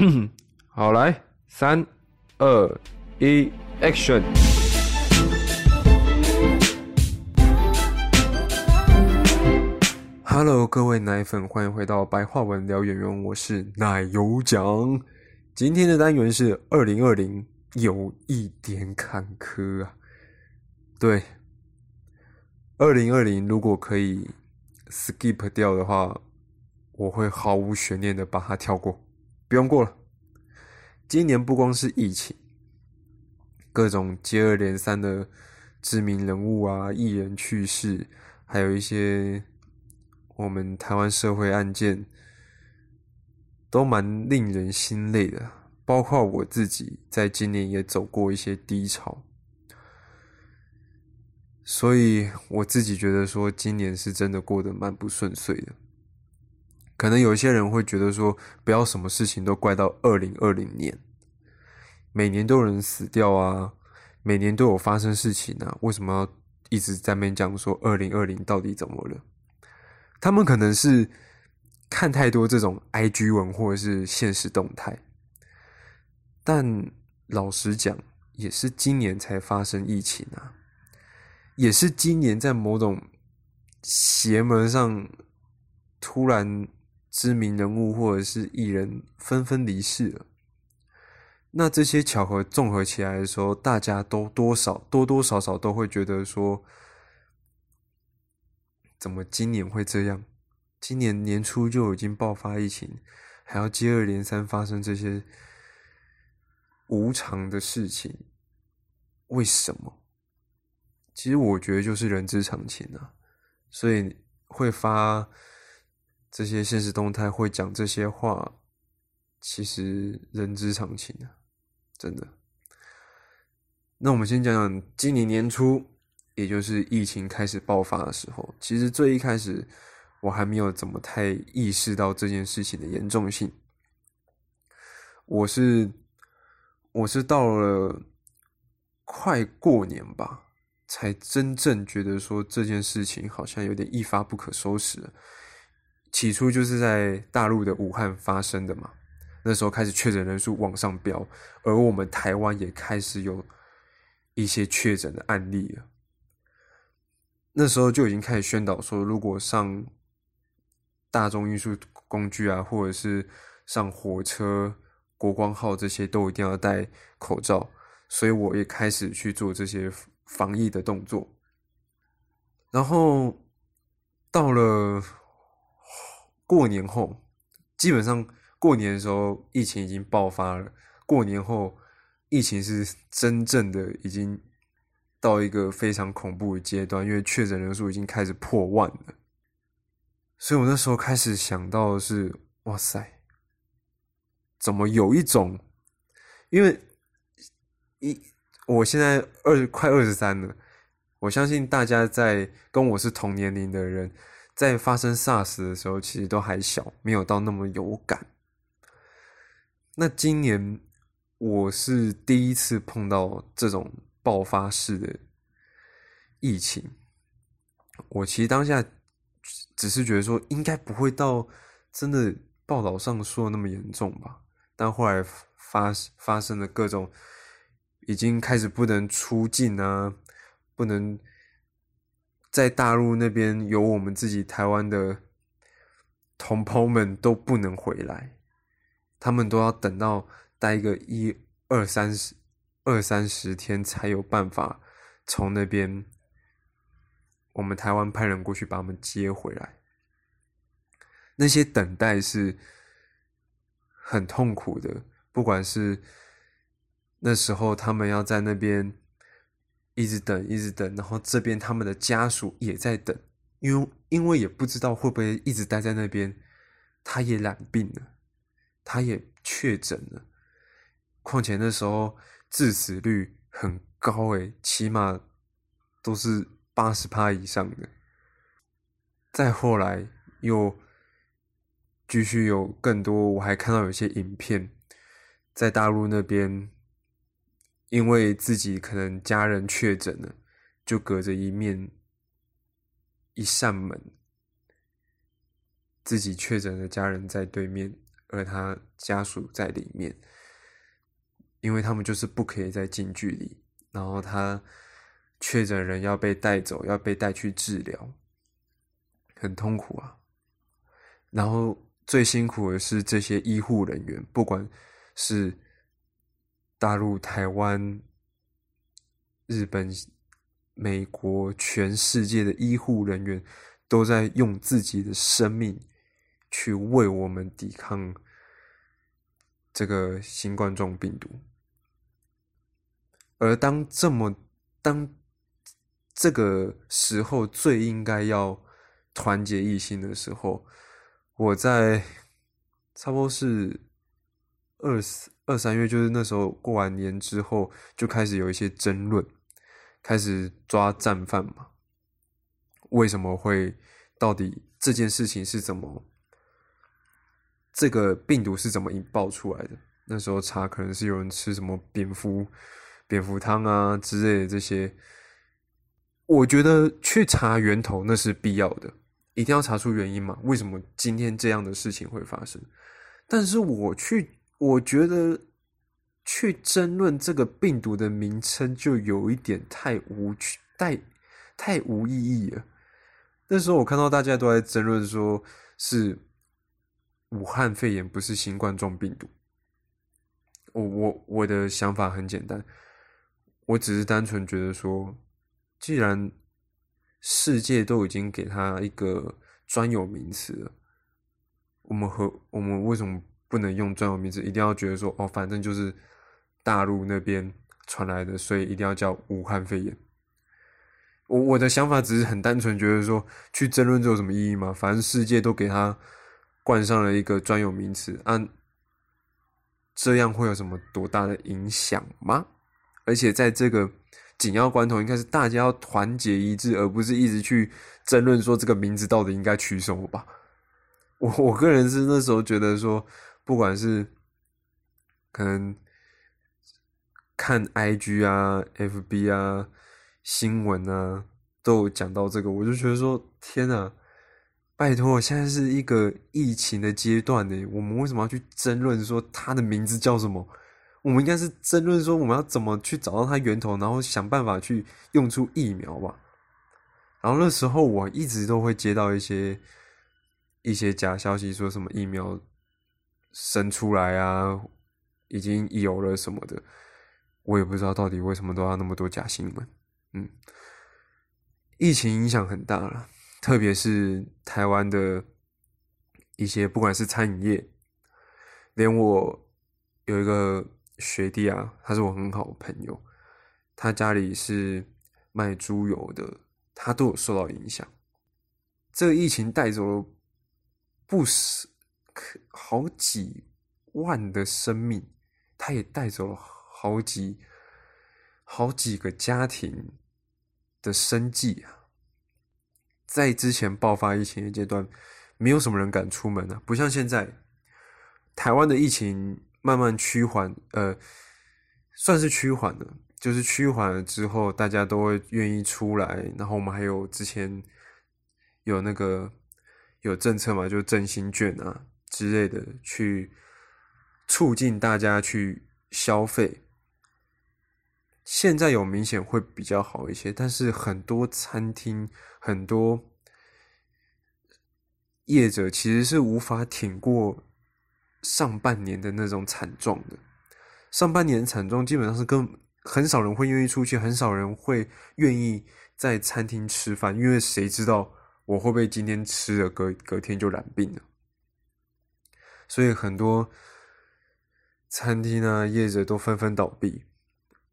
好，来，三、二、一，Action！Hello，各位奶粉，欢迎回到白话文聊演员，我是奶油奖。今天的单元是二零二零，有一点坎坷啊。对，二零二零如果可以 skip 掉的话，我会毫无悬念的把它跳过，不用过了。今年不光是疫情，各种接二连三的知名人物啊、艺人去世，还有一些。我们台湾社会案件都蛮令人心累的，包括我自己在今年也走过一些低潮，所以我自己觉得说今年是真的过得蛮不顺遂的。可能有一些人会觉得说，不要什么事情都怪到二零二零年，每年都有人死掉啊，每年都有发生事情啊，为什么要一直在面讲说二零二零到底怎么了？他们可能是看太多这种 IG 文或者是现实动态，但老实讲，也是今年才发生疫情啊，也是今年在某种邪门上突然知名人物或者是艺人纷纷离世了。那这些巧合综合起来的时候，大家都多少多多少少都会觉得说。怎么今年会这样？今年年初就已经爆发疫情，还要接二连三发生这些无常的事情，为什么？其实我觉得就是人之常情啊，所以会发这些现实动态，会讲这些话，其实人之常情啊，真的。那我们先讲讲今年年初。也就是疫情开始爆发的时候，其实最一开始我还没有怎么太意识到这件事情的严重性。我是我是到了快过年吧，才真正觉得说这件事情好像有点一发不可收拾。起初就是在大陆的武汉发生的嘛，那时候开始确诊人数往上飙，而我们台湾也开始有一些确诊的案例了。那时候就已经开始宣导说，如果上大众运输工具啊，或者是上火车、国光号这些，都一定要戴口罩。所以我也开始去做这些防疫的动作。然后到了过年后，基本上过年的时候疫情已经爆发了。过年后，疫情是真正的已经。到一个非常恐怖的阶段，因为确诊人数已经开始破万了，所以我那时候开始想到的是：哇塞，怎么有一种？因为一我现在二快二十三了，我相信大家在跟我是同年龄的人，在发生 SARS 的时候，其实都还小，没有到那么有感。那今年我是第一次碰到这种。爆发式的疫情，我其实当下只是觉得说，应该不会到真的报道上说的那么严重吧。但后来发发生了各种，已经开始不能出境啊，不能在大陆那边有我们自己台湾的同胞们都不能回来，他们都要等到待个一二三十。二三十天才有办法从那边，我们台湾派人过去把他们接回来。那些等待是很痛苦的，不管是那时候他们要在那边一直等，一直等，然后这边他们的家属也在等，因为因为也不知道会不会一直待在那边，他也染病了，他也确诊了，况且那时候。致死率很高诶，起码都是八十趴以上的。再后来又继续有更多，我还看到有些影片，在大陆那边，因为自己可能家人确诊了，就隔着一面一扇门，自己确诊的家人在对面，而他家属在里面，因为他们就是不可以在近距离，然后他确诊人要被带走，要被带去治疗，很痛苦啊。然后最辛苦的是这些医护人员，不管是大陆、台湾、日本、美国，全世界的医护人员都在用自己的生命去为我们抵抗这个新冠状病毒。而当这么当这个时候最应该要团结一心的时候，我在差不多是二四二三月，就是那时候过完年之后，就开始有一些争论，开始抓战犯嘛。为什么会？到底这件事情是怎么？这个病毒是怎么引爆出来的？那时候查，可能是有人吃什么蝙蝠蝙蝠汤啊之类的这些。我觉得去查源头那是必要的。一定要查出原因嘛？为什么今天这样的事情会发生？但是我去，我觉得去争论这个病毒的名称，就有一点太无趣、太太无意义了。那时候我看到大家都在争论，说是武汉肺炎，不是新冠状病毒。我我我的想法很简单，我只是单纯觉得说，既然。世界都已经给他一个专有名词了，我们和我们为什么不能用专有名词？一定要觉得说哦，反正就是大陆那边传来的，所以一定要叫武汉肺炎。我我的想法只是很单纯，觉得说去争论这有什么意义吗？反正世界都给他冠上了一个专有名词，按这样会有什么多大的影响吗？而且在这个。紧要关头应该是大家要团结一致，而不是一直去争论说这个名字到底应该取什么吧。我我个人是那时候觉得说，不管是可能看 IG 啊、FB 啊、新闻啊，都有讲到这个，我就觉得说，天哪，拜托，现在是一个疫情的阶段呢，我们为什么要去争论说它的名字叫什么？我们应该是争论说，我们要怎么去找到它源头，然后想办法去用出疫苗吧。然后那时候我一直都会接到一些一些假消息，说什么疫苗生出来啊，已经有了什么的。我也不知道到底为什么都要那么多假新闻。嗯，疫情影响很大了，特别是台湾的一些，不管是餐饮业，连我有一个。学弟啊，他是我很好的朋友，他家里是卖猪油的，他都有受到影响。这个疫情带走了不少，好几万的生命，他也带走了好几好几个家庭的生计啊。在之前爆发疫情的阶段，没有什么人敢出门啊，不像现在，台湾的疫情。慢慢趋缓，呃，算是趋缓了。就是趋缓了之后，大家都会愿意出来。然后我们还有之前有那个有政策嘛，就振兴券啊之类的，去促进大家去消费。现在有明显会比较好一些，但是很多餐厅、很多业者其实是无法挺过。上半年的那种惨状的，上半年惨状基本上是跟很少人会愿意出去，很少人会愿意在餐厅吃饭，因为谁知道我会不会今天吃了隔隔天就染病了？所以很多餐厅啊业者都纷纷倒闭，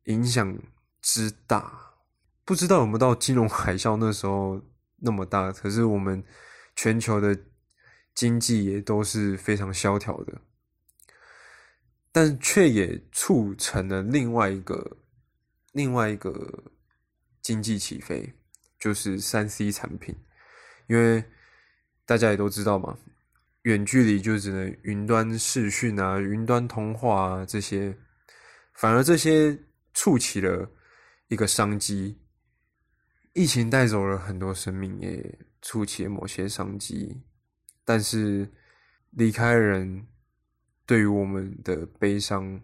影响之大，不知道有没有到金融海啸那时候那么大？可是我们全球的。经济也都是非常萧条的，但却也促成了另外一个另外一个经济起飞，就是三 C 产品。因为大家也都知道嘛，远距离就只能云端视讯啊、云端通话啊这些，反而这些触起了一个商机。疫情带走了很多生命，也触起了某些商机。但是离开人对于我们的悲伤，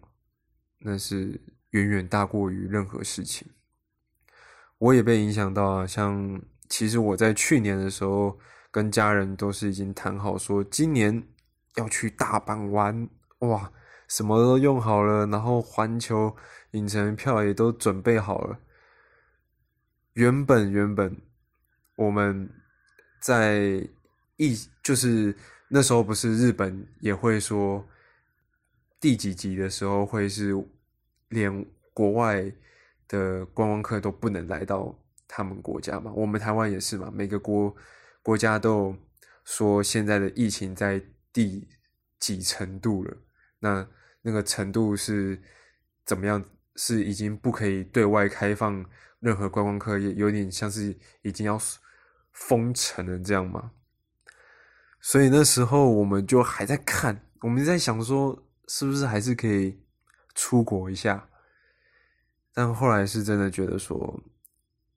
那是远远大过于任何事情。我也被影响到啊，像其实我在去年的时候，跟家人都是已经谈好说，今年要去大阪玩，哇，什么都用好了，然后环球影城票也都准备好了。原本原本我们在一就是那时候不是日本也会说第几集的时候会是连国外。的观光客都不能来到他们国家嘛？我们台湾也是嘛？每个国国家都说现在的疫情在第几程度了？那那个程度是怎么样？是已经不可以对外开放任何观光客，也有点像是已经要封城了这样吗？所以那时候我们就还在看，我们在想说，是不是还是可以出国一下？但后来是真的觉得说，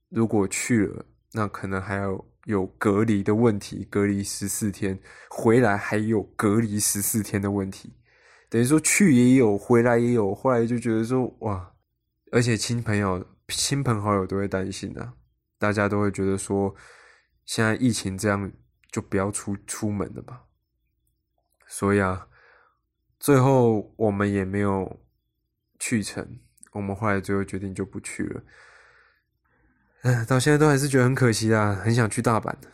如果去了，那可能还要有隔离的问题，隔离十四天，回来还有隔离十四天的问题，等于说去也有，回来也有。后来就觉得说，哇，而且亲朋友、亲朋好友都会担心啊，大家都会觉得说，现在疫情这样，就不要出出门了吧。所以啊，最后我们也没有去成。我们后来最后决定就不去了，到现在都还是觉得很可惜啊，很想去大阪的，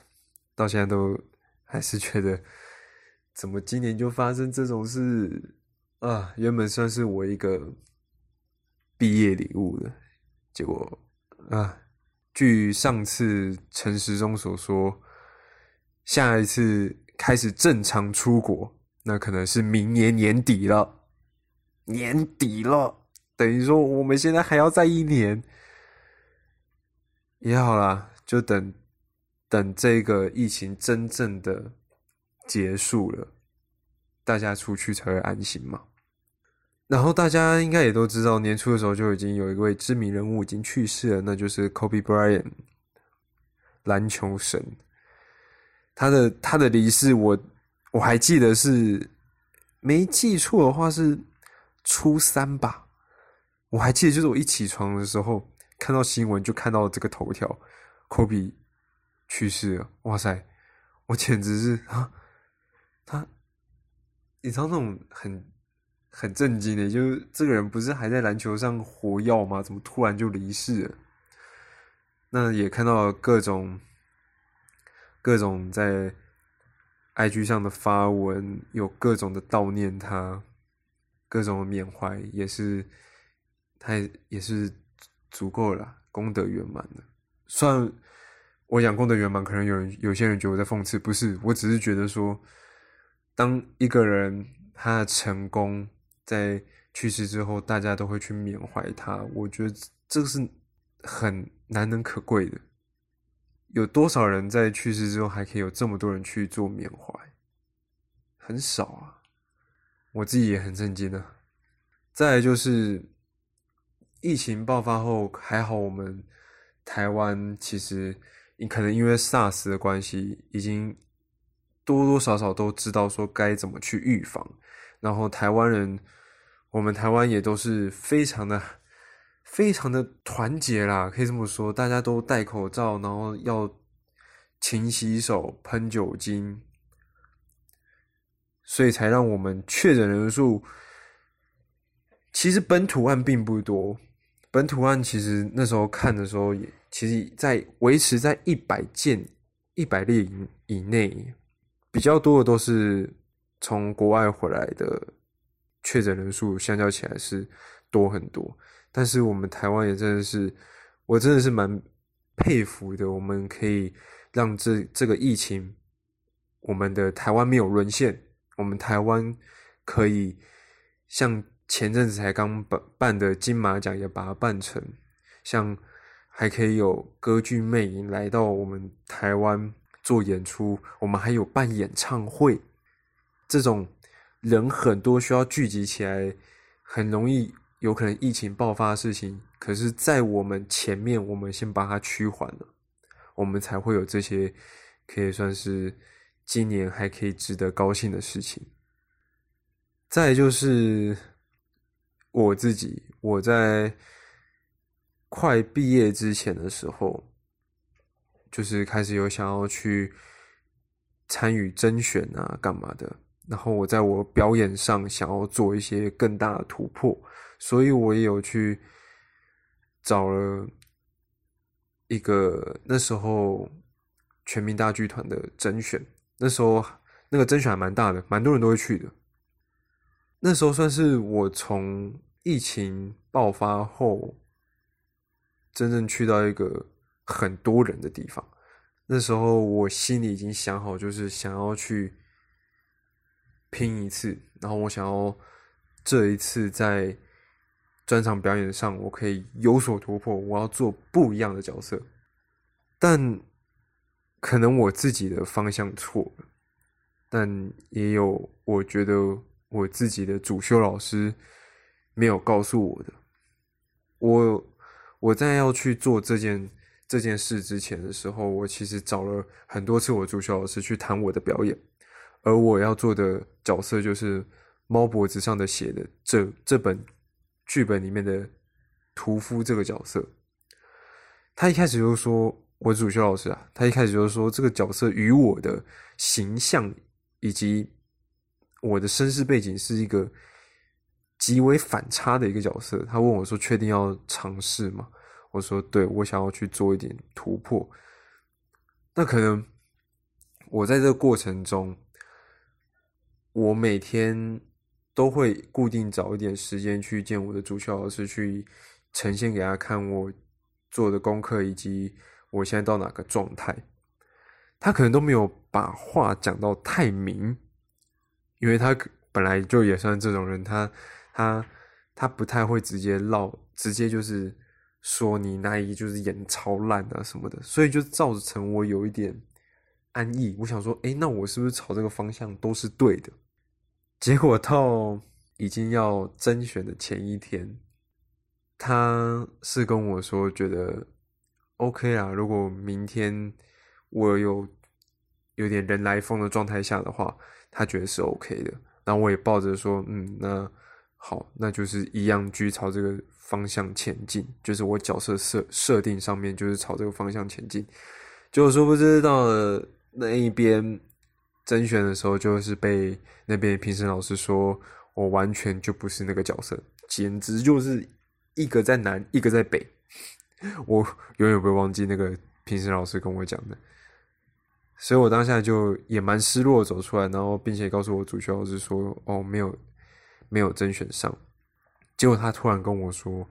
到现在都还是觉得，怎么今年就发生这种事啊？原本算是我一个毕业礼物的，结果啊，据上次陈时中所说，下一次开始正常出国，那可能是明年年底了，年底了。等于说，我们现在还要再一年也好啦，就等等这个疫情真正的结束了，大家出去才会安心嘛。然后大家应该也都知道，年初的时候就已经有一位知名人物已经去世了，那就是 Kobe Bryant，篮球神。他的他的离世，我我还记得是没记错的话是初三吧。我还记得，就是我一起床的时候看到新闻，就看到这个头条，科比去世了。哇塞，我简直是啊！他，你知道那种很很震惊的，就是这个人不是还在篮球上活跃吗？怎么突然就离世了？那也看到各种各种在 IG 上的发文，有各种的悼念他，各种的缅怀，也是。他也是足够了，功德圆满了。虽然我讲功德圆满，可能有人有些人觉得我在讽刺，不是，我只是觉得说，当一个人他的成功在去世之后，大家都会去缅怀他，我觉得这是很难能可贵的。有多少人在去世之后还可以有这么多人去做缅怀？很少啊，我自己也很震惊啊。再来就是。疫情爆发后，还好我们台湾其实，可能因为 SARS 的关系，已经多多少少都知道说该怎么去预防。然后台湾人，我们台湾也都是非常的、非常的团结啦，可以这么说，大家都戴口罩，然后要勤洗手、喷酒精，所以才让我们确诊人数其实本土案并不多。本土案其实那时候看的时候，也其实，在维持在一百件、一百例以内，比较多的都是从国外回来的确诊人数，相较起来是多很多。但是我们台湾也真的是，我真的是蛮佩服的，我们可以让这这个疫情，我们的台湾没有沦陷，我们台湾可以像。前阵子才刚办办的金马奖也把它办成，像还可以有歌剧魅影来到我们台湾做演出，我们还有办演唱会，这种人很多需要聚集起来，很容易有可能疫情爆发的事情，可是，在我们前面，我们先把它趋缓了，我们才会有这些可以算是今年还可以值得高兴的事情。再就是我自己，我在快毕业之前的时候，就是开始有想要去参与甄选啊，干嘛的。然后我在我表演上想要做一些更大的突破，所以我也有去找了一个那时候全民大剧团的甄选。那时候那个甄选还蛮大的，蛮多人都会去的。那时候算是我从疫情爆发后真正去到一个很多人的地方。那时候我心里已经想好，就是想要去。拼一次，然后我想要这一次在专场表演上，我可以有所突破。我要做不一样的角色，但可能我自己的方向错了，但也有我觉得我自己的主修老师没有告诉我的。我我在要去做这件这件事之前的时候，我其实找了很多次我主修老师去谈我的表演。而我要做的角色就是猫脖子上的写的这这本剧本里面的屠夫这个角色。他一开始就说：“我主修老师啊，他一开始就说这个角色与我的形象以及我的身世背景是一个极为反差的一个角色。”他问我说：“确定要尝试吗？”我说：“对，我想要去做一点突破。”那可能我在这个过程中。我每天都会固定找一点时间去见我的主修老师，去呈现给他看我做的功课以及我现在到哪个状态。他可能都没有把话讲到太明，因为他本来就也算这种人，他他他不太会直接唠，直接就是说你那一就是演超烂啊什么的，所以就造成我有一点安逸。我想说，哎，那我是不是朝这个方向都是对的？结果到已经要甄选的前一天，他是跟我说觉得 OK 啊，如果明天我有有点人来疯的状态下的话，他觉得是 OK 的。然后我也抱着说，嗯，那好，那就是一样，继续朝这个方向前进。就是我角色设设定上面就是朝这个方向前进。结果说不知到了那一边。甄选的时候，就是被那边评审老师说我完全就不是那个角色，简直就是一个在南，一个在北。我永远不会忘记那个评审老师跟我讲的，所以我当下就也蛮失落，走出来，然后并且告诉我主修老师说：“哦，没有，没有甄选上。”结果他突然跟我说，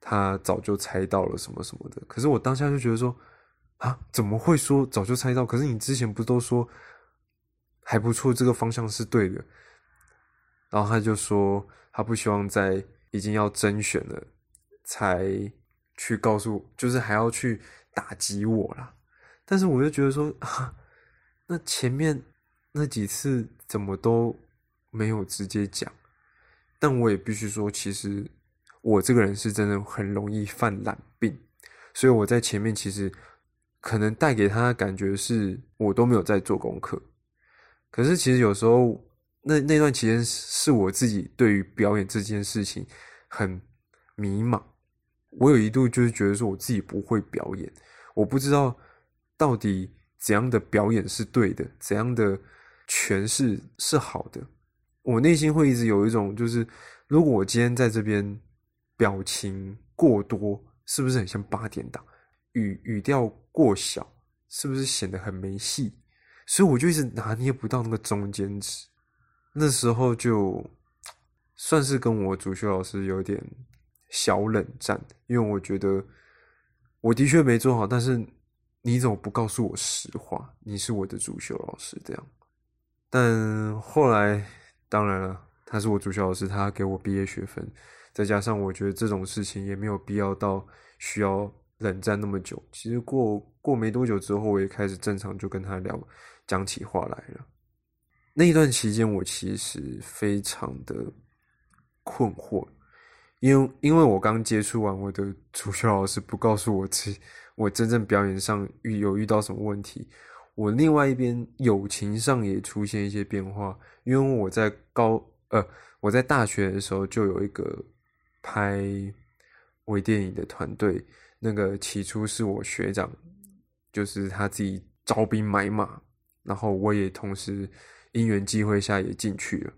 他早就猜到了什么什么的。可是我当下就觉得说：“啊，怎么会说早就猜到？可是你之前不都说？”还不错，这个方向是对的。然后他就说，他不希望在已经要甄选了才去告诉，就是还要去打击我啦。但是我就觉得说，啊，那前面那几次怎么都没有直接讲？但我也必须说，其实我这个人是真的很容易犯懒病，所以我在前面其实可能带给他的感觉是我都没有在做功课。可是其实有时候，那那段期间是我自己对于表演这件事情很迷茫。我有一度就是觉得说，我自己不会表演，我不知道到底怎样的表演是对的，怎样的诠释是好的。我内心会一直有一种，就是如果我今天在这边表情过多，是不是很像八点档？语语调过小，是不是显得很没戏？所以我就一直拿捏不到那个中间值，那时候就算是跟我主修老师有点小冷战，因为我觉得我的确没做好，但是你怎么不告诉我实话？你是我的主修老师，这样。但后来，当然了，他是我主修老师，他给我毕业学分，再加上我觉得这种事情也没有必要到需要冷战那么久。其实过过没多久之后，我也开始正常就跟他聊。讲起话来了，那一段期间，我其实非常的困惑，因为因为我刚接触完我的主修老师，不告诉我这我真正表演上遇有遇到什么问题，我另外一边友情上也出现一些变化，因为我在高呃，我在大学的时候就有一个拍微电影的团队，那个起初是我学长，就是他自己招兵买马，然后我也同时因缘机会下也进去了，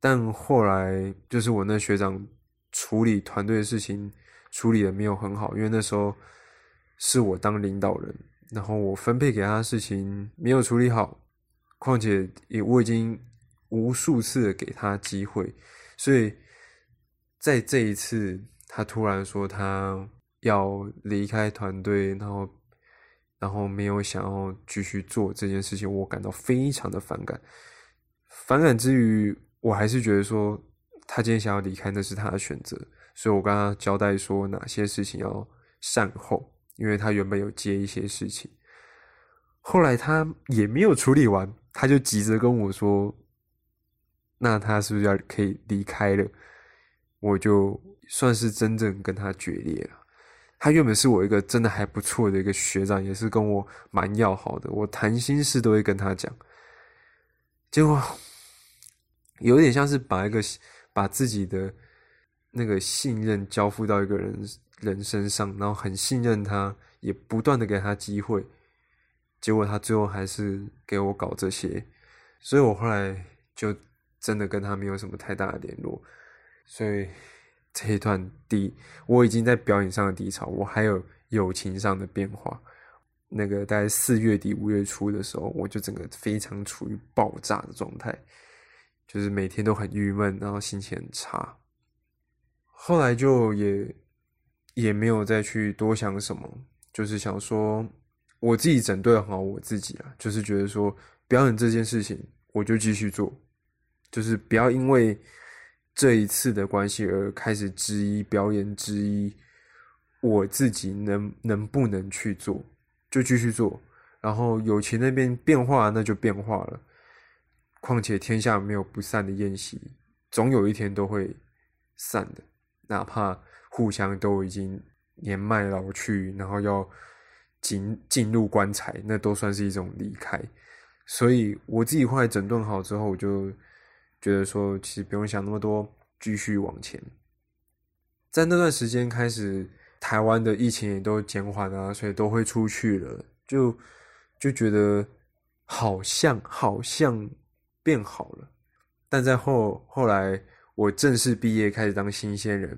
但后来就是我那学长处理团队的事情处理的没有很好，因为那时候是我当领导人，然后我分配给他的事情没有处理好。况且也我已经无数次给他机会，所以在这一次他突然说他要离开团队，然后然后没有想要继续做这件事情，我感到非常的反感。反感之余，我还是觉得说他今天想要离开那是他的选择，所以我跟他交代说哪些事情要善后，因为他原本有接一些事情，后来他也没有处理完。他就急着跟我说：“那他是不是要可以离开了？”我就算是真正跟他决裂了。他原本是我一个真的还不错的一个学长，也是跟我蛮要好的，我谈心事都会跟他讲。结果有点像是把一个把自己的那个信任交付到一个人人身上，然后很信任他，也不断的给他机会。结果他最后还是给我搞这些，所以我后来就真的跟他没有什么太大的联络。所以这一段低，我已经在表演上的低潮，我还有友情上的变化。那个大概四月底五月初的时候，我就整个非常处于爆炸的状态，就是每天都很郁闷，然后心情很差。后来就也也没有再去多想什么，就是想说。我自己整顿好我自己啊，就是觉得说表演这件事情，我就继续做，就是不要因为这一次的关系而开始质疑表演，质疑我自己能能不能去做，就继续做。然后友情那边变化，那就变化了。况且天下没有不散的宴席，总有一天都会散的，哪怕互相都已经年迈老去，然后要。进进入棺材，那都算是一种离开。所以我自己后来整顿好之后，我就觉得说，其实不用想那么多，继续往前。在那段时间开始，台湾的疫情也都减缓啊，所以都会出去了，就就觉得好像好像变好了。但在后后来，我正式毕业，开始当新鲜人，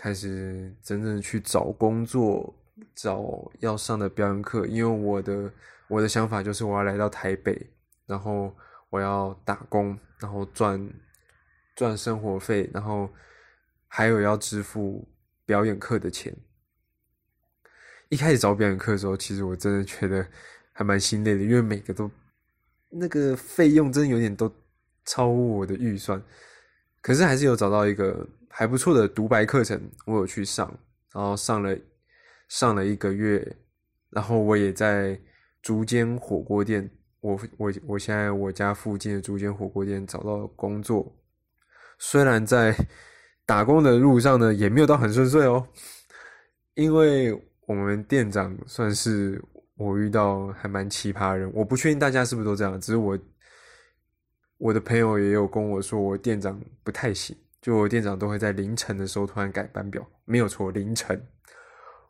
开始真正去找工作。找要上的表演课，因为我的我的想法就是我要来到台北，然后我要打工，然后赚赚生活费，然后还有要支付表演课的钱。一开始找表演课的时候，其实我真的觉得还蛮心累的，因为每个都那个费用真的有点都超乎我的预算。可是还是有找到一个还不错的独白课程，我有去上，然后上了。上了一个月，然后我也在竹间火锅店，我我我现在我家附近的竹间火锅店找到工作。虽然在打工的路上呢，也没有到很顺遂哦，因为我们店长算是我遇到还蛮奇葩的人，我不确定大家是不是都这样，只是我我的朋友也有跟我说，我店长不太行，就我店长都会在凌晨的时候突然改班表，没有错，凌晨。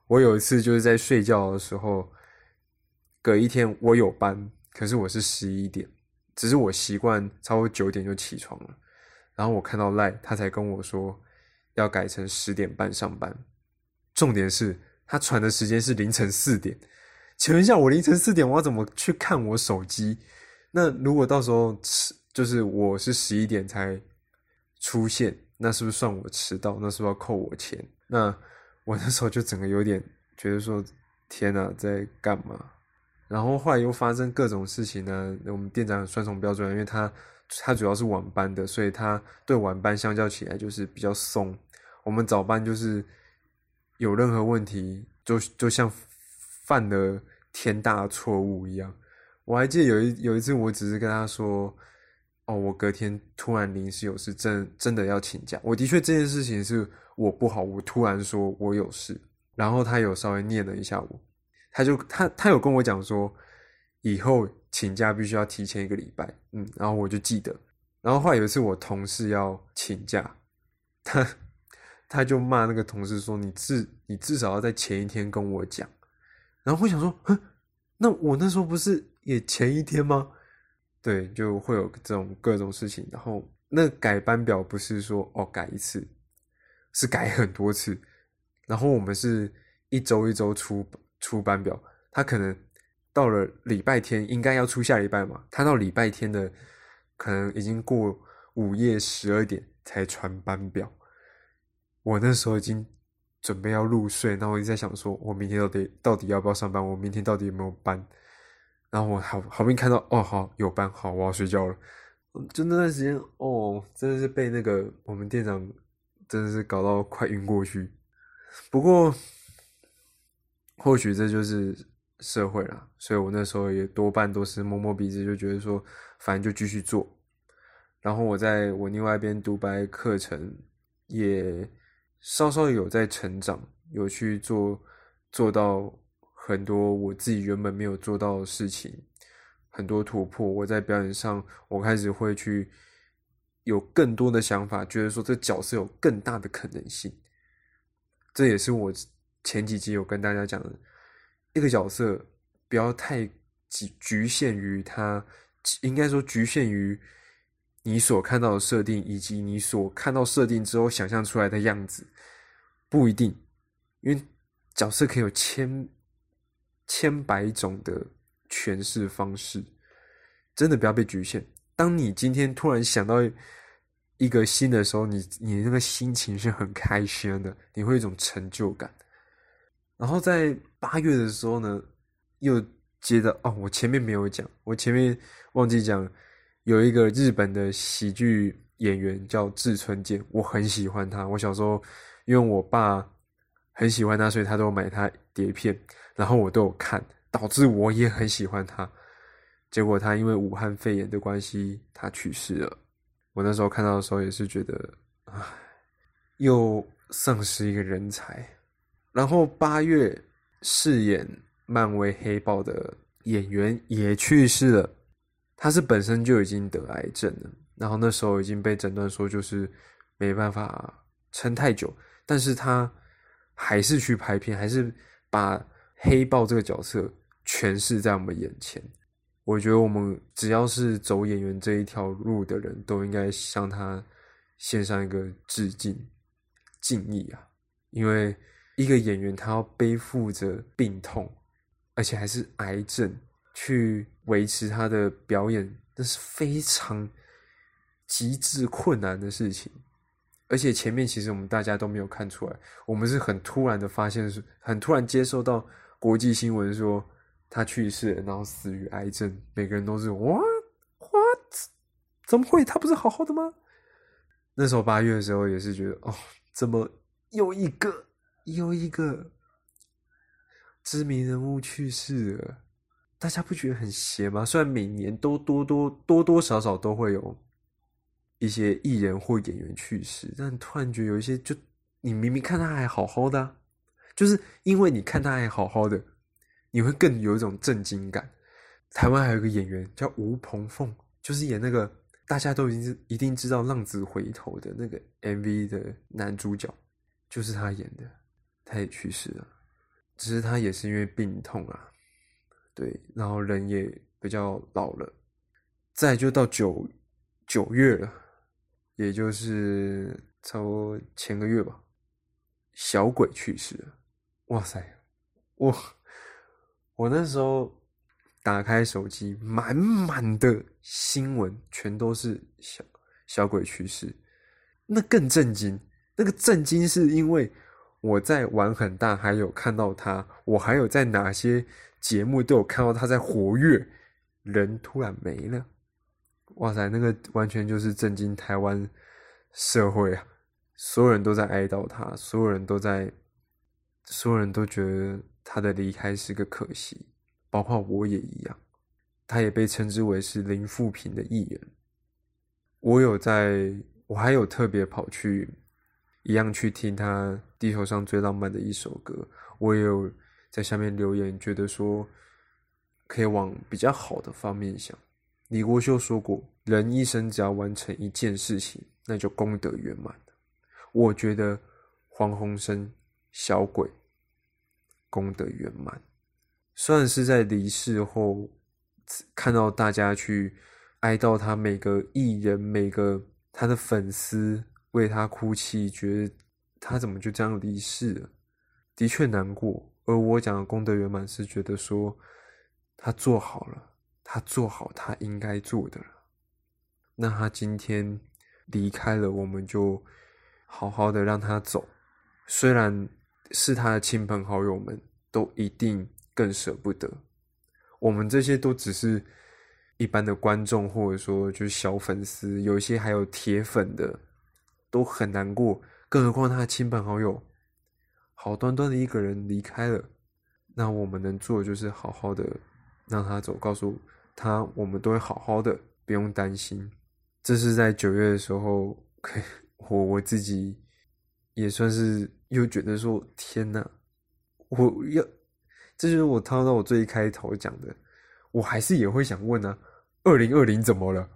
我有一次就是在睡觉的时候，隔一天我有班，可是我是十一点，只是我习惯超过九点就起床了。然后我看到赖，他才跟我说要改成十点半上班。重点是他传的时间是凌晨四点，请问一下，我凌晨四点我要怎么去看我手机？那如果到时候迟，就是我是十一点才出现，那是不是算我迟到？那是不是要扣我钱？那？我那时候就整个有点觉得说，天哪，在干嘛？然后后来又发生各种事情呢。我们店长双重标准，因为他他主要是晚班的，所以他对晚班相较起来就是比较松。我们早班就是有任何问题，就就像犯了天大错误一样。我还记得有一有一次，我只是跟他说。哦，我隔天突然临时有事，真真的要请假。我的确这件事情是我不好，我突然说我有事，然后他有稍微念了一下我，他就他他有跟我讲说，以后请假必须要提前一个礼拜，嗯，然后我就记得，然后后来有一次我同事要请假，他他就骂那个同事说：“你至你至少要在前一天跟我讲。”然后我想说：“哼，那我那时候不是也前一天吗？”对，就会有这种各种事情。然后那改班表不是说哦改一次，是改很多次。然后我们是一周一周出出班表，他可能到了礼拜天应该要出下礼拜嘛，他到礼拜天的。可能已经过午夜十二点才传班表，我那时候已经准备要入睡，那我一直在想说，我明天到底到底要不要上班？我明天到底有没有班？然后我好好不容易看到，哦，好有班，好，我要睡觉了。就那段时间，哦，真的是被那个我们店长真的是搞到快晕过去。不过，或许这就是社会啦，所以我那时候也多半都是摸摸鼻子，就觉得说。反正就继续做，然后我在我另外一边独白课程也稍稍有在成长，有去做做到很多我自己原本没有做到的事情，很多突破。我在表演上，我开始会去有更多的想法，觉得说这角色有更大的可能性。这也是我前几集有跟大家讲的，一个角色不要太局局限于他。应该说局限于你所看到的设定，以及你所看到设定之后想象出来的样子，不一定，因为角色可以有千千百种的诠释方式，真的不要被局限。当你今天突然想到一个新的时候，你你那个心情是很开心的，你会有一种成就感。然后在八月的时候呢，又。接着哦，我前面没有讲，我前面忘记讲，有一个日本的喜剧演员叫志村健，我很喜欢他。我小时候因为我爸很喜欢他，所以他都买他碟片，然后我都有看，导致我也很喜欢他。结果他因为武汉肺炎的关系，他去世了。我那时候看到的时候也是觉得，唉，又丧失一个人才。然后八月饰演。漫威黑豹的演员也去世了，他是本身就已经得癌症了，然后那时候已经被诊断说就是没办法撑太久，但是他还是去拍片，还是把黑豹这个角色诠释在我们眼前。我觉得我们只要是走演员这一条路的人都应该向他献上一个致敬、敬意啊！因为一个演员他要背负着病痛。而且还是癌症，去维持他的表演，那是非常极致困难的事情。而且前面其实我们大家都没有看出来，我们是很突然的发现，是很突然接受到国际新闻说他去世，然后死于癌症。每个人都是 what what？怎么会？他不是好好的吗？那时候八月的时候也是觉得哦，怎么又一个又一个？知名人物去世了，大家不觉得很邪吗？虽然每年都多多多多少少都会有一些艺人或演员去世，但突然觉得有一些，就你明明看他还好好的，就是因为你看他还好好的，你会更有一种震惊感。台湾还有一个演员叫吴鹏凤，就是演那个大家都已经一定知道《浪子回头》的那个 MV 的男主角，就是他演的，他也去世了。只是他也是因为病痛啊，对，然后人也比较老了。再就到九九月了，也就是差不多前个月吧，小鬼去世了。哇塞，我我那时候打开手机，满满的新闻全都是小小鬼去世，那更震惊。那个震惊是因为。我在玩很大，还有看到他，我还有在哪些节目都有看到他在活跃，人突然没了，哇塞，那个完全就是震惊台湾社会啊！所有人都在哀悼他，所有人都在，所有人都觉得他的离开是个可惜，包括我也一样。他也被称之为是林富平的艺人，我有在，我还有特别跑去。一样去听他地球上最浪漫的一首歌，我也有在下面留言，觉得说可以往比较好的方面想。李国修说过，人一生只要完成一件事情，那就功德圆满我觉得黄鸿升小鬼功德圆满，虽然是在离世后看到大家去哀悼他，每个艺人、每个他的粉丝为他哭泣，觉得他怎么就这样离世了，的确难过。而我讲的功德圆满，是觉得说他做好了，他做好他应该做的。那他今天离开了，我们就。好好的让他走，虽然是他的亲朋好友们都一定更舍不得，我们这些都只是一般的观众，或者说就是小粉丝，有一些还有铁粉的，都很难过。更何况他的亲朋好友，好端端的一个人离开了，那我们能做的就是好好的让他走，告诉他我们都会好好的，不用担心。这是在九月的时候可以。我我自己也算是又觉得说天哪，我要这就是我套到我最开头讲的，我还是也会想问呢，二零二零怎么了？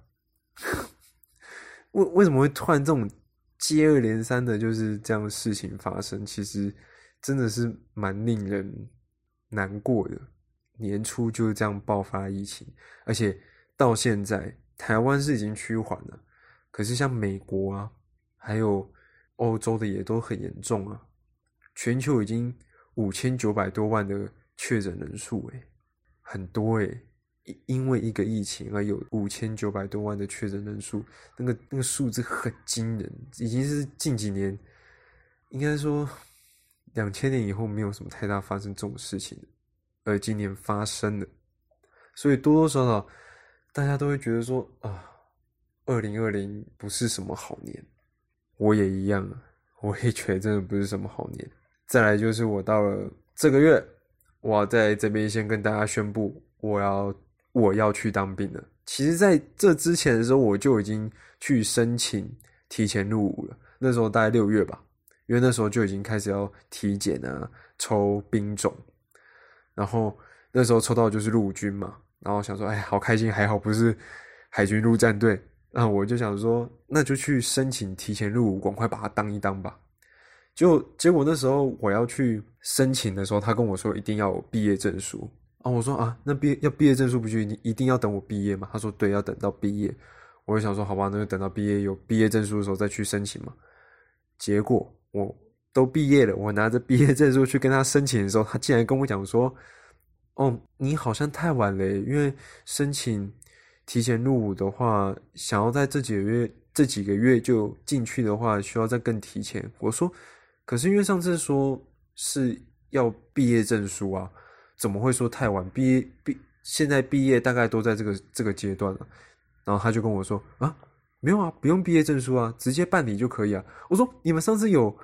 为为什么会突然这种接二连三的就是这样的事情发生？其实真的是蛮令人难过的。年初就是这样爆发疫情，而且到现在台湾是已经趋缓了，可是像美国啊。还有欧洲的也都很严重啊，全球已经五千九百多万的确诊人数，诶，很多诶，因因为一个疫情而有五千九百多万的确诊人数，那个那个数字很惊人，已经是近几年，应该说两千年以后没有什么太大发生这种事情，而今年发生了，所以多多少少大家都会觉得说啊，二零二零不是什么好年。我也一样，我也觉得真的不是什么好年。再来就是我到了这个月，我要在这边先跟大家宣布，我要我要去当兵了。其实在这之前的时候，我就已经去申请提前入伍了。那时候大概六月吧，因为那时候就已经开始要体检啊，抽兵种。然后那时候抽到就是陆军嘛，然后想说，哎，好开心，还好不是海军陆战队。那我就想说，那就去申请提前入伍，赶快把它当一当吧。就结果那时候我要去申请的时候，他跟我说一定要有毕业证书啊。我说啊，那毕要毕业证书不就一定一定要等我毕业吗？他说对，要等到毕业。我就想说，好吧，那就等到毕业有毕业证书的时候再去申请嘛。结果我都毕业了，我拿着毕业证书去跟他申请的时候，他竟然跟我讲说：“哦，你好像太晚了，因为申请。”提前入伍的话，想要在这几个月这几个月就进去的话，需要再更提前。我说，可是因为上次说是要毕业证书啊，怎么会说太晚？毕业毕现在毕业大概都在这个这个阶段了。然后他就跟我说啊，没有啊，不用毕业证书啊，直接办理就可以啊。我说你们上次有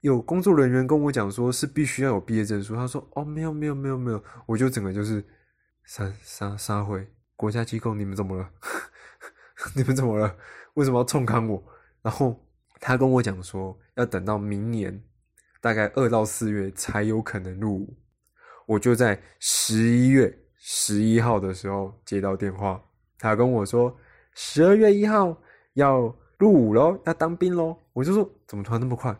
有工作人员跟我讲说是必须要有毕业证书，他说哦，没有没有没有没有，我就整个就是撒撒撒回。国家机构，你们怎么了？你们怎么了？为什么要冲康我？然后他跟我讲说，要等到明年大概二到四月才有可能入伍。我就在十一月十一号的时候接到电话，他跟我说十二月一号要入伍喽，要当兵喽。我就说怎么突然那么快？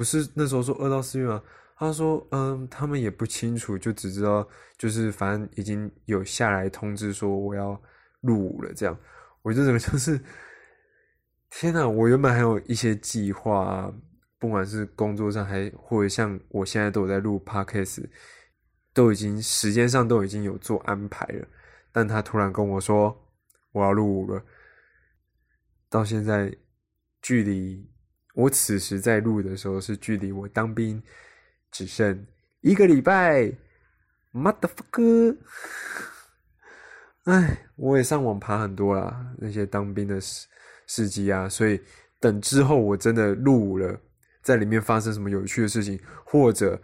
不是那时候说二到四月吗？他说：“嗯，他们也不清楚，就只知道就是反正已经有下来通知说我要入伍了。这样，我就整个就是 天哪！我原本还有一些计划，不管是工作上还或者像我现在都有在录 podcast，都已经时间上都已经有做安排了。但他突然跟我说我要入伍了，到现在距离我此时在录的时候是距离我当兵。”只剩一个礼拜，motherfucker！哎，我也上网爬很多啦，那些当兵的事事迹啊，所以等之后我真的入伍了，在里面发生什么有趣的事情，或者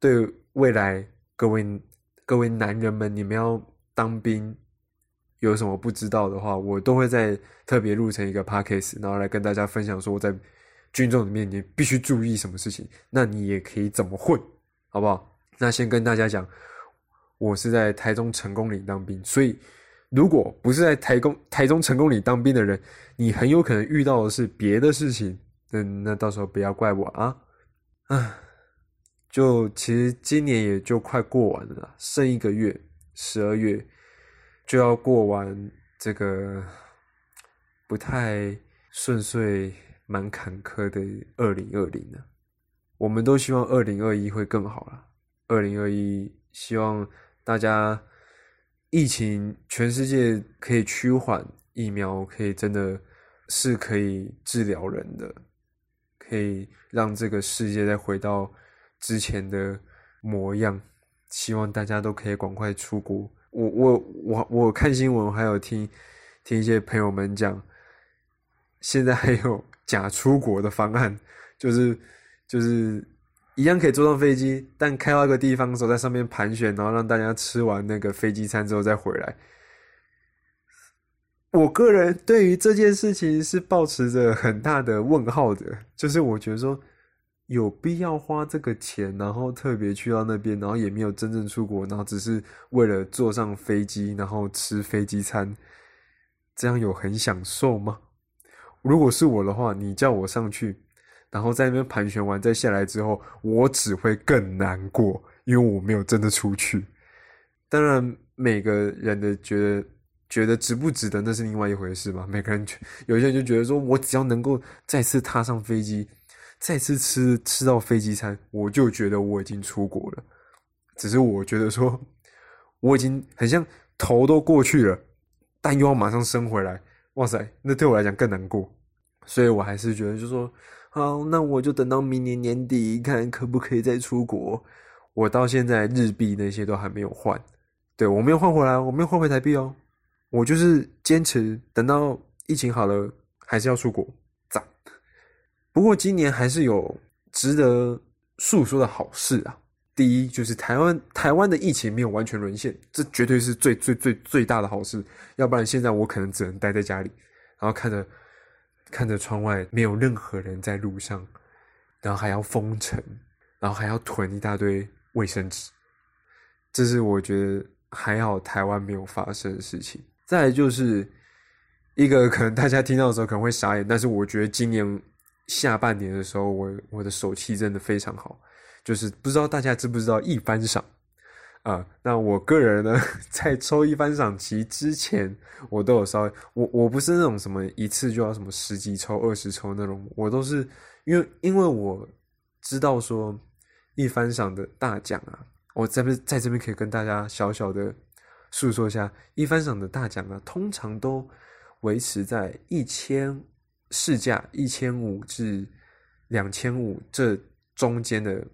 对未来各位各位男人们，你们要当兵有什么不知道的话，我都会在特别录成一个 podcast，然后来跟大家分享说我在。军中里面你必须注意什么事情？那你也可以怎么混，好不好？那先跟大家讲，我是在台中成功里当兵，所以如果不是在台工台中成功里当兵的人，你很有可能遇到的是别的事情。嗯，那到时候不要怪我啊。啊，就其实今年也就快过完了，剩一个月，十二月就要过完这个不太顺遂、蛮坎坷的二零二零了。我们都希望二零二一会更好了。二零二一，希望大家疫情全世界可以趋缓，疫苗可以真的是可以治疗人的，可以让这个世界再回到之前的模样。希望大家都可以赶快出国。我我我我看新闻，还有听听一些朋友们讲，现在还有假出国的方案，就是就是。一样可以坐上飞机，但开到一个地方的时候，在上面盘旋，然后让大家吃完那个飞机餐之后再回来。我个人对于这件事情是保持着很大的问号的，就是我觉得说有必要花这个钱，然后特别去到那边，然后也没有真正出国，然后只是为了坐上飞机，然后吃飞机餐，这样有很享受吗？如果是我的话，你叫我上去。然后在那边盘旋完再下来之后，我只会更难过，因为我没有真的出去。当然，每个人的觉得觉得值不值得，那是另外一回事嘛。每个人觉有些人就觉得说，我只要能够再次踏上飞机，再次吃吃到飞机餐，我就觉得我已经出国了。只是我觉得说，我已经很像头都过去了，但又要马上升回来，哇塞，那对我来讲更难过。所以我还是觉得，就说。好，那我就等到明年年底看可不可以再出国。我到现在日币那些都还没有换，对我没有换回来，我没有换回台币哦。我就是坚持等到疫情好了，还是要出国。赞。不过今年还是有值得诉说的好事啊。第一就是台湾台湾的疫情没有完全沦陷，这绝对是最最最最大的好事。要不然现在我可能只能待在家里，然后看着。看着窗外，没有任何人在路上，然后还要封城，然后还要囤一大堆卫生纸，这是我觉得还好台湾没有发生的事情。再就是一个可能大家听到的时候可能会傻眼，但是我觉得今年下半年的时候，我我的手气真的非常好，就是不知道大家知不知道一般赏。啊，那我个人呢，在抽一番赏期之前，我都有稍微，我我不是那种什么一次就要什么十几抽、二十抽那种，我都是因为因为我知道说一番赏的大奖啊，我在不在这边可以跟大家小小的诉说一下，一番赏的大奖啊，通常都维持在一千市价一千五至两千五这中间的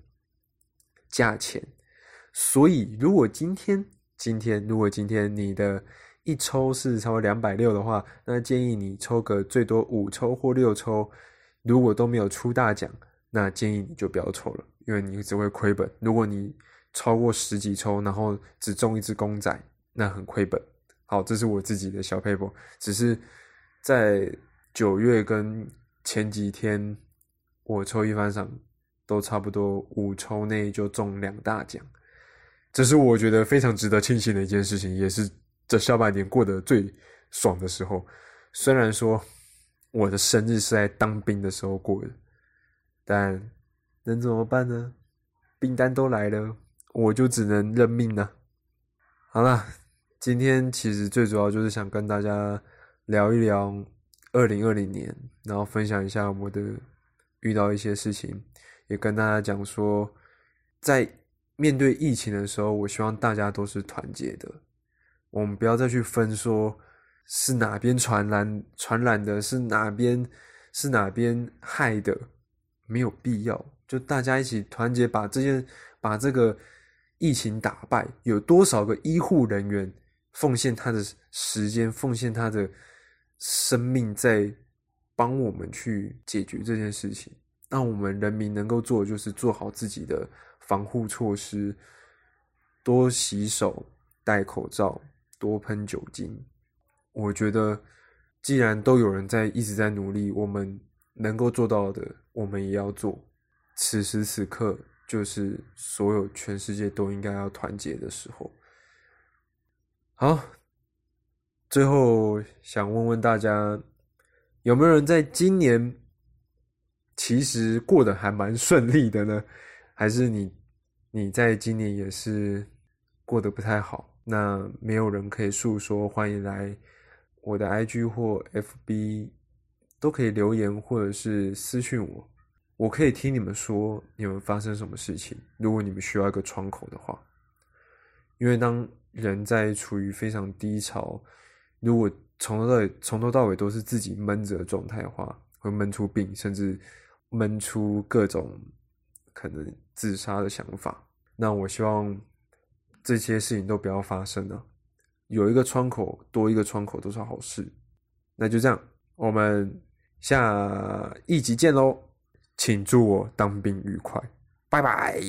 价钱。所以，如果今天今天如果今天你的一抽是超过两百六的话，那建议你抽个最多五抽或六抽。如果都没有出大奖，那建议你就不要抽了，因为你只会亏本。如果你超过十几抽，然后只中一只公仔，那很亏本。好，这是我自己的小 paper，只是在九月跟前几天，我抽一番赏都差不多五抽内就中两大奖。这是我觉得非常值得庆幸的一件事情，也是这下半年过得最爽的时候。虽然说我的生日是在当兵的时候过的，但能怎么办呢？兵单都来了，我就只能认命了。好了，今天其实最主要就是想跟大家聊一聊二零二零年，然后分享一下我的遇到一些事情，也跟大家讲说在。面对疫情的时候，我希望大家都是团结的。我们不要再去分说是哪边传染传染的，是哪边是哪边害的，没有必要。就大家一起团结，把这件把这个疫情打败。有多少个医护人员奉献他的时间，奉献他的生命，在帮我们去解决这件事情？那我们人民能够做的，就是做好自己的。防护措施，多洗手、戴口罩、多喷酒精。我觉得，既然都有人在一直在努力，我们能够做到的，我们也要做。此时此刻，就是所有全世界都应该要团结的时候。好，最后想问问大家，有没有人在今年其实过得还蛮顺利的呢？还是你你在今年也是过得不太好？那没有人可以诉说，欢迎来我的 IG 或 FB，都可以留言或者是私讯我，我可以听你们说你们发生什么事情。如果你们需要一个窗口的话，因为当人在处于非常低潮。如果从头到尾从头到尾都是自己闷着的状态的话，会闷出病，甚至闷出各种可能自杀的想法。那我希望这些事情都不要发生了。有一个窗口，多一个窗口都是好事。那就这样，我们下一集见喽！请祝我当兵愉快，拜拜。